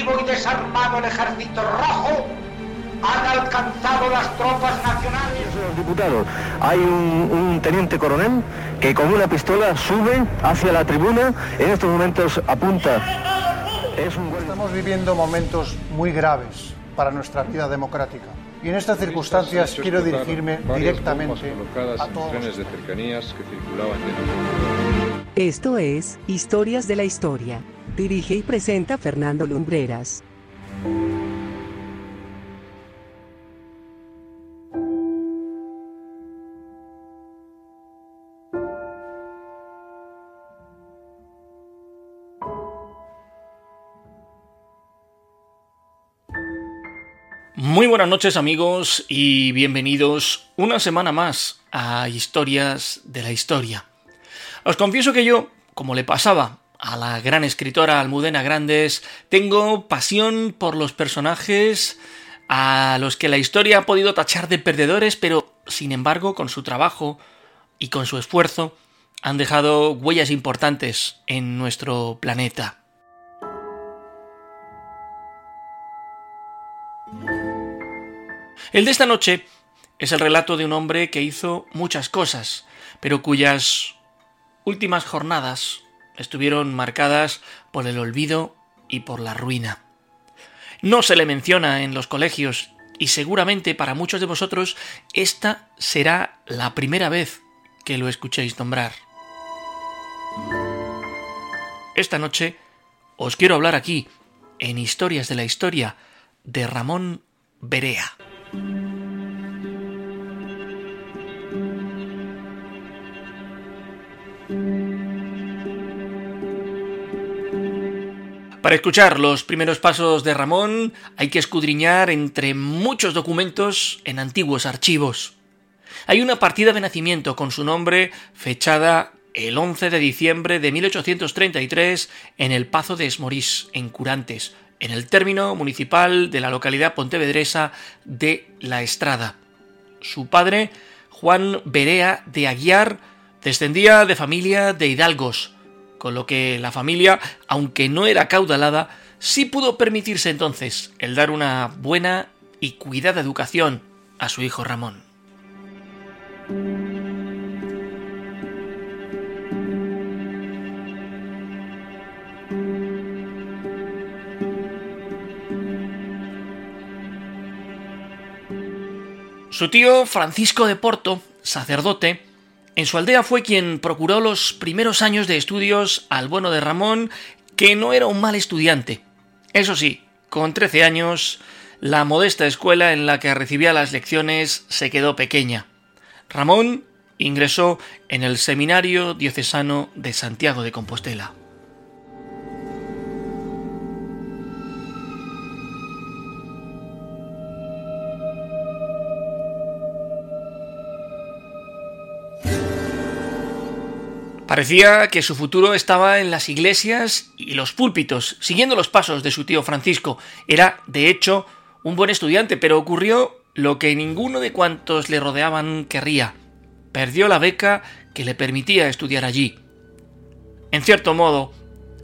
reactivo y desarmado el ejército rojo, han alcanzado las tropas nacionales. Diputados, hay un, un, teniente coronel que con una pistola sube hacia la tribuna, en estos momentos apunta. Es un... Estamos viviendo momentos muy graves para nuestra vida democrática. Y en estas circunstancias quiero dirigirme directamente a todos. de cercanías que circulaban Esto es Historias de la Historia. Dirige y presenta Fernando Lumbreras. Muy buenas noches amigos y bienvenidos una semana más a Historias de la Historia. Os confieso que yo, como le pasaba a la gran escritora Almudena Grandes, tengo pasión por los personajes a los que la historia ha podido tachar de perdedores, pero sin embargo con su trabajo y con su esfuerzo han dejado huellas importantes en nuestro planeta. El de esta noche es el relato de un hombre que hizo muchas cosas, pero cuyas últimas jornadas estuvieron marcadas por el olvido y por la ruina. No se le menciona en los colegios y seguramente para muchos de vosotros esta será la primera vez que lo escuchéis nombrar. Esta noche os quiero hablar aquí, en Historias de la Historia, de Ramón Berea. Para escuchar los primeros pasos de Ramón hay que escudriñar entre muchos documentos en antiguos archivos. Hay una partida de nacimiento con su nombre fechada el 11 de diciembre de 1833 en el Pazo de Esmorís, en Curantes, en el término municipal de la localidad pontevedresa de La Estrada. Su padre, Juan Berea de Aguiar, descendía de familia de hidalgos, con lo que la familia, aunque no era caudalada, sí pudo permitirse entonces el dar una buena y cuidada educación a su hijo Ramón. Su tío Francisco de Porto, sacerdote, en su aldea fue quien procuró los primeros años de estudios al bueno de Ramón, que no era un mal estudiante. Eso sí, con 13 años, la modesta escuela en la que recibía las lecciones se quedó pequeña. Ramón ingresó en el Seminario Diocesano de Santiago de Compostela. Parecía que su futuro estaba en las iglesias y los púlpitos, siguiendo los pasos de su tío Francisco. Era, de hecho, un buen estudiante, pero ocurrió lo que ninguno de cuantos le rodeaban querría. Perdió la beca que le permitía estudiar allí. En cierto modo,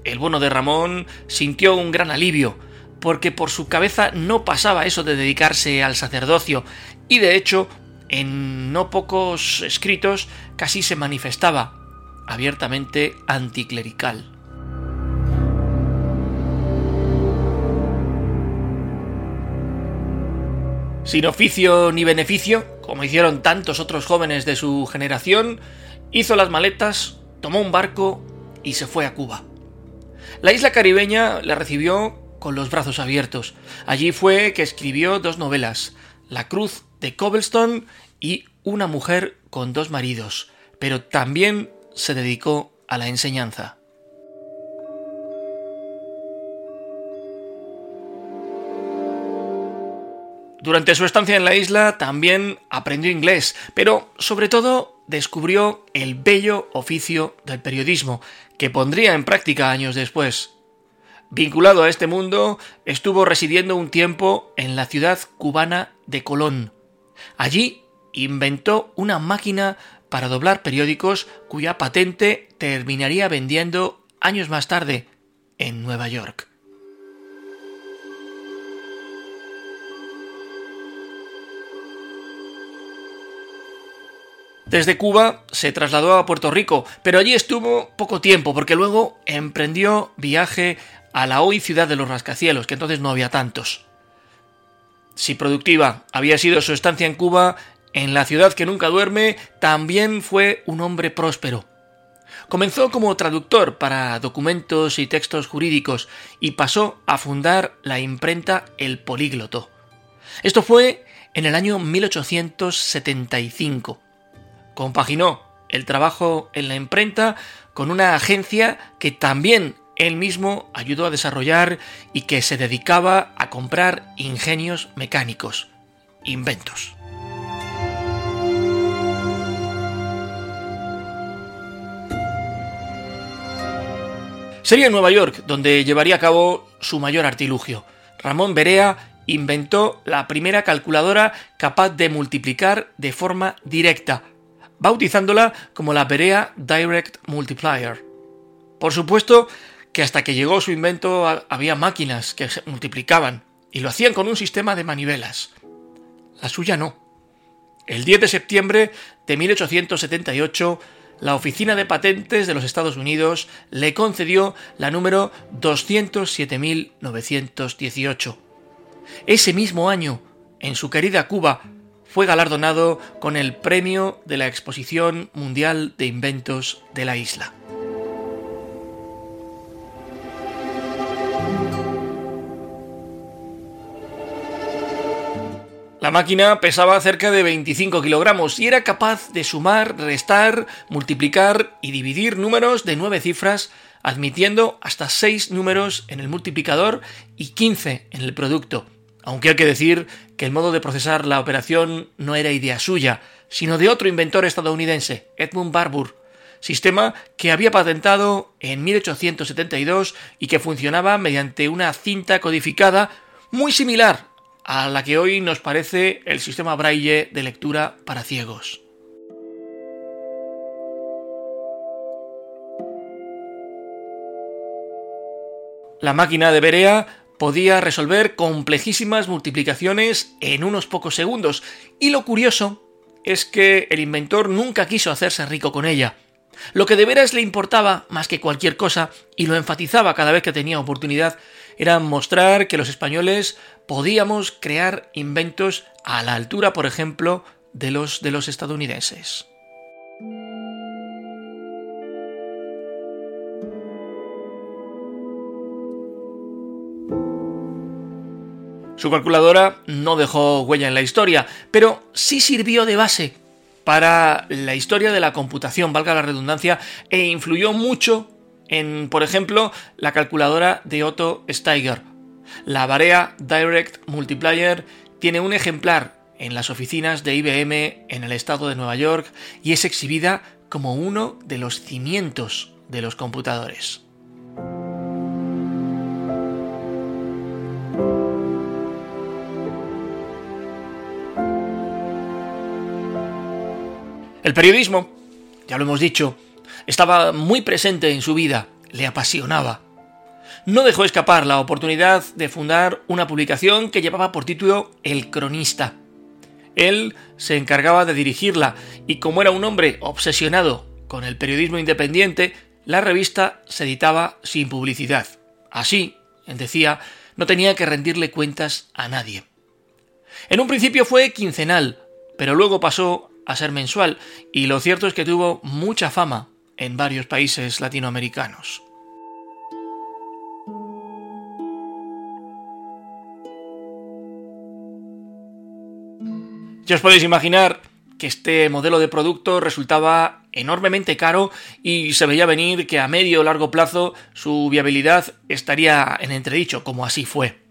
el bueno de Ramón sintió un gran alivio, porque por su cabeza no pasaba eso de dedicarse al sacerdocio, y de hecho, en no pocos escritos casi se manifestaba abiertamente anticlerical. Sin oficio ni beneficio, como hicieron tantos otros jóvenes de su generación, hizo las maletas, tomó un barco y se fue a Cuba. La isla caribeña le recibió con los brazos abiertos. Allí fue que escribió dos novelas, La Cruz de Cobblestone y Una mujer con dos maridos, pero también se dedicó a la enseñanza. Durante su estancia en la isla también aprendió inglés, pero sobre todo descubrió el bello oficio del periodismo, que pondría en práctica años después. Vinculado a este mundo, estuvo residiendo un tiempo en la ciudad cubana de Colón. Allí inventó una máquina para doblar periódicos cuya patente terminaría vendiendo años más tarde en Nueva York. Desde Cuba se trasladó a Puerto Rico, pero allí estuvo poco tiempo porque luego emprendió viaje a la hoy ciudad de los rascacielos, que entonces no había tantos. Si productiva había sido su estancia en Cuba, en la ciudad que nunca duerme, también fue un hombre próspero. Comenzó como traductor para documentos y textos jurídicos y pasó a fundar la imprenta El Polígloto. Esto fue en el año 1875 compaginó el trabajo en la imprenta con una agencia que también él mismo ayudó a desarrollar y que se dedicaba a comprar ingenios mecánicos, inventos. Sería en Nueva York donde llevaría a cabo su mayor artilugio. Ramón Berea inventó la primera calculadora capaz de multiplicar de forma directa, bautizándola como la Berea Direct Multiplier. Por supuesto que hasta que llegó su invento había máquinas que se multiplicaban y lo hacían con un sistema de manivelas. La suya no. El 10 de septiembre de 1878, la Oficina de Patentes de los Estados Unidos le concedió la número 207.918. Ese mismo año, en su querida Cuba, fue galardonado con el premio de la Exposición Mundial de Inventos de la isla. La máquina pesaba cerca de 25 kilogramos y era capaz de sumar, restar, multiplicar y dividir números de nueve cifras, admitiendo hasta 6 números en el multiplicador y 15 en el producto. Aunque hay que decir que el modo de procesar la operación no era idea suya, sino de otro inventor estadounidense, Edmund Barbour, sistema que había patentado en 1872 y que funcionaba mediante una cinta codificada muy similar a la que hoy nos parece el sistema braille de lectura para ciegos. La máquina de Berea podía resolver complejísimas multiplicaciones en unos pocos segundos, y lo curioso es que el inventor nunca quiso hacerse rico con ella. Lo que de veras le importaba más que cualquier cosa, y lo enfatizaba cada vez que tenía oportunidad, era mostrar que los españoles podíamos crear inventos a la altura, por ejemplo, de los de los estadounidenses. Su calculadora no dejó huella en la historia, pero sí sirvió de base para la historia de la computación, valga la redundancia, e influyó mucho en, por ejemplo, la calculadora de Otto Steiger. La Barea Direct Multiplier tiene un ejemplar en las oficinas de IBM en el estado de Nueva York y es exhibida como uno de los cimientos de los computadores. El periodismo, ya lo hemos dicho, estaba muy presente en su vida, le apasionaba. No dejó escapar la oportunidad de fundar una publicación que llevaba por título El Cronista. Él se encargaba de dirigirla y como era un hombre obsesionado con el periodismo independiente, la revista se editaba sin publicidad. Así, decía, no tenía que rendirle cuentas a nadie. En un principio fue quincenal, pero luego pasó a ser mensual y lo cierto es que tuvo mucha fama en varios países latinoamericanos. Ya os podéis imaginar que este modelo de producto resultaba enormemente caro y se veía venir que a medio o largo plazo su viabilidad estaría en entredicho, como así fue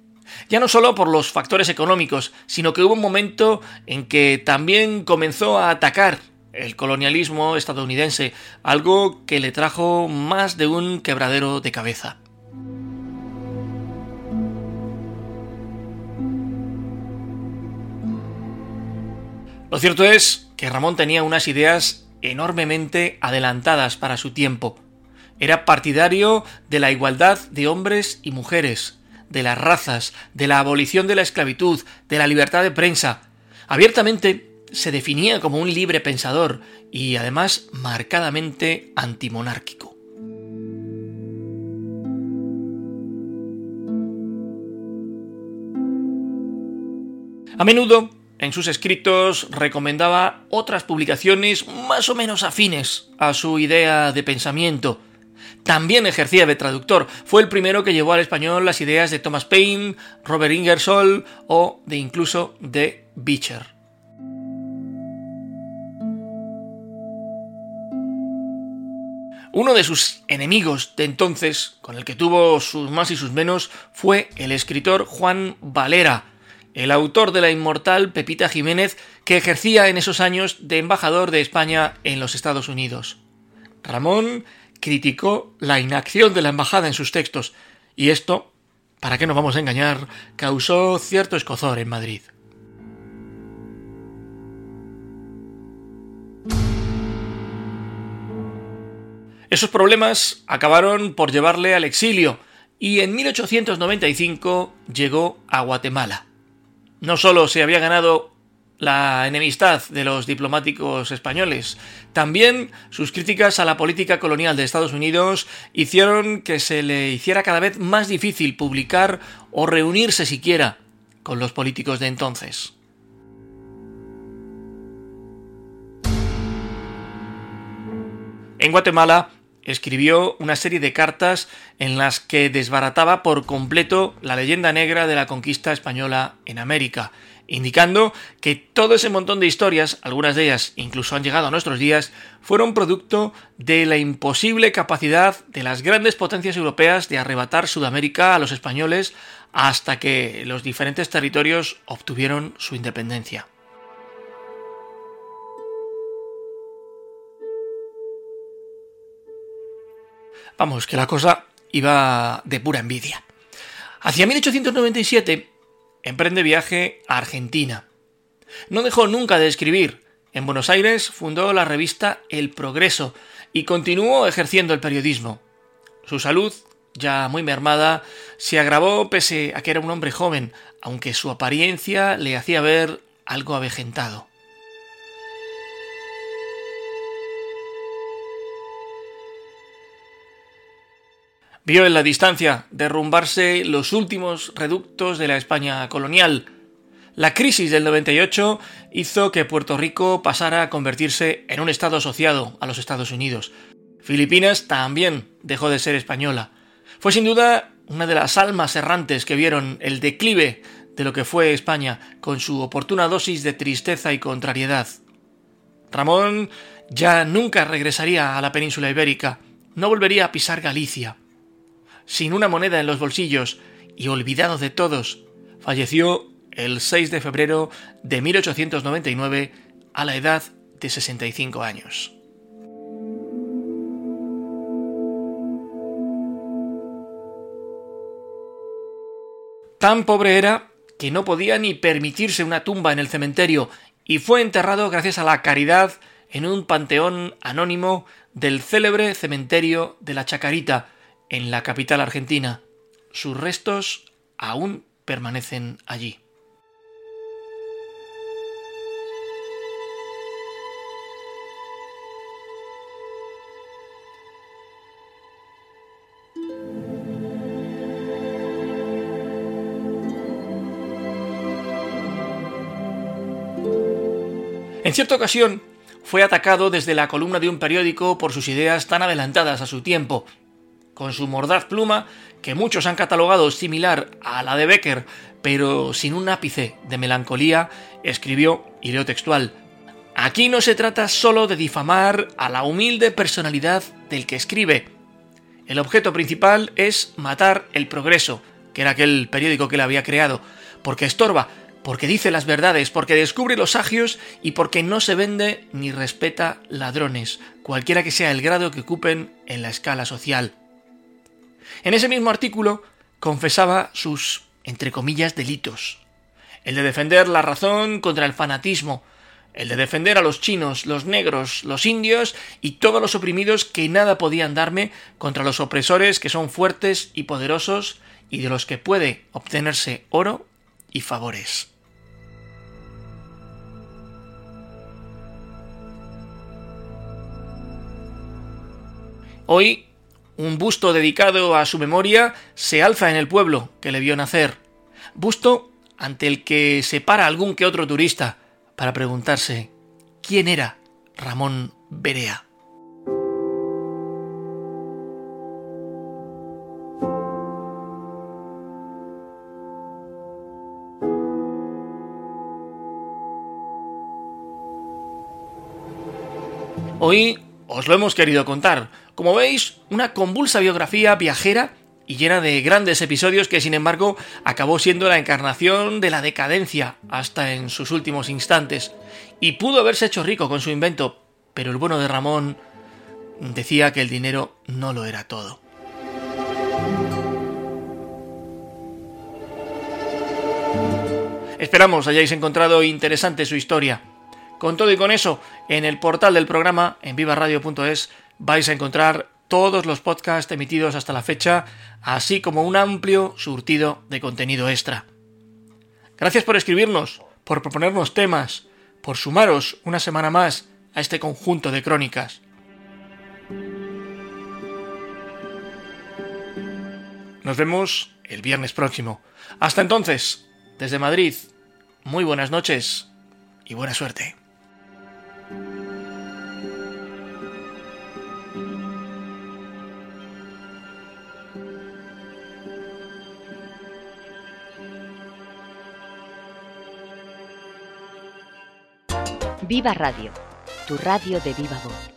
ya no solo por los factores económicos, sino que hubo un momento en que también comenzó a atacar el colonialismo estadounidense, algo que le trajo más de un quebradero de cabeza. Lo cierto es que Ramón tenía unas ideas enormemente adelantadas para su tiempo. Era partidario de la igualdad de hombres y mujeres, de las razas, de la abolición de la esclavitud, de la libertad de prensa. Abiertamente se definía como un libre pensador y además marcadamente antimonárquico. A menudo, en sus escritos, recomendaba otras publicaciones más o menos afines a su idea de pensamiento. También ejercía de traductor. Fue el primero que llevó al español las ideas de Thomas Paine, Robert Ingersoll o de incluso de Beecher. Uno de sus enemigos de entonces, con el que tuvo sus más y sus menos, fue el escritor Juan Valera, el autor de la inmortal Pepita Jiménez, que ejercía en esos años de embajador de España en los Estados Unidos. Ramón criticó la inacción de la embajada en sus textos, y esto, para qué nos vamos a engañar, causó cierto escozor en Madrid. Esos problemas acabaron por llevarle al exilio y en 1895 llegó a Guatemala no solo se había ganado la enemistad de los diplomáticos españoles. También sus críticas a la política colonial de Estados Unidos hicieron que se le hiciera cada vez más difícil publicar o reunirse siquiera con los políticos de entonces. En Guatemala escribió una serie de cartas en las que desbarataba por completo la leyenda negra de la conquista española en América, indicando que todo ese montón de historias, algunas de ellas incluso han llegado a nuestros días, fueron producto de la imposible capacidad de las grandes potencias europeas de arrebatar Sudamérica a los españoles hasta que los diferentes territorios obtuvieron su independencia. Vamos, que la cosa iba de pura envidia. Hacia 1897 emprende viaje a Argentina. No dejó nunca de escribir. En Buenos Aires fundó la revista El Progreso y continuó ejerciendo el periodismo. Su salud, ya muy mermada, se agravó pese a que era un hombre joven, aunque su apariencia le hacía ver algo avejentado. Vio en la distancia derrumbarse los últimos reductos de la España colonial. La crisis del 98 hizo que Puerto Rico pasara a convertirse en un estado asociado a los Estados Unidos. Filipinas también dejó de ser española. Fue sin duda una de las almas errantes que vieron el declive de lo que fue España, con su oportuna dosis de tristeza y contrariedad. Ramón ya nunca regresaría a la península ibérica, no volvería a pisar Galicia sin una moneda en los bolsillos y olvidado de todos, falleció el 6 de febrero de 1899 a la edad de 65 años. Tan pobre era que no podía ni permitirse una tumba en el cementerio y fue enterrado gracias a la caridad en un panteón anónimo del célebre cementerio de la Chacarita, en la capital argentina. Sus restos aún permanecen allí. En cierta ocasión fue atacado desde la columna de un periódico por sus ideas tan adelantadas a su tiempo, con su mordaz pluma, que muchos han catalogado similar a la de Becker, pero sin un ápice de melancolía, escribió, y textual, Aquí no se trata solo de difamar a la humilde personalidad del que escribe. El objeto principal es matar el progreso, que era aquel periódico que le había creado, porque estorba, porque dice las verdades, porque descubre los agios y porque no se vende ni respeta ladrones, cualquiera que sea el grado que ocupen en la escala social. En ese mismo artículo confesaba sus, entre comillas, delitos. El de defender la razón contra el fanatismo, el de defender a los chinos, los negros, los indios y todos los oprimidos que nada podían darme contra los opresores que son fuertes y poderosos y de los que puede obtenerse oro y favores. Hoy un busto dedicado a su memoria se alza en el pueblo que le vio nacer. Busto ante el que se para algún que otro turista para preguntarse quién era Ramón Berea. Hoy os lo hemos querido contar. Como veis, una convulsa biografía viajera y llena de grandes episodios que sin embargo acabó siendo la encarnación de la decadencia hasta en sus últimos instantes. Y pudo haberse hecho rico con su invento, pero el bueno de Ramón decía que el dinero no lo era todo. Esperamos hayáis encontrado interesante su historia. Con todo y con eso, en el portal del programa, en vivaradio.es, vais a encontrar todos los podcasts emitidos hasta la fecha, así como un amplio surtido de contenido extra. Gracias por escribirnos, por proponernos temas, por sumaros una semana más a este conjunto de crónicas. Nos vemos el viernes próximo. Hasta entonces, desde Madrid, muy buenas noches y buena suerte. Viva Radio, tu radio de viva voz.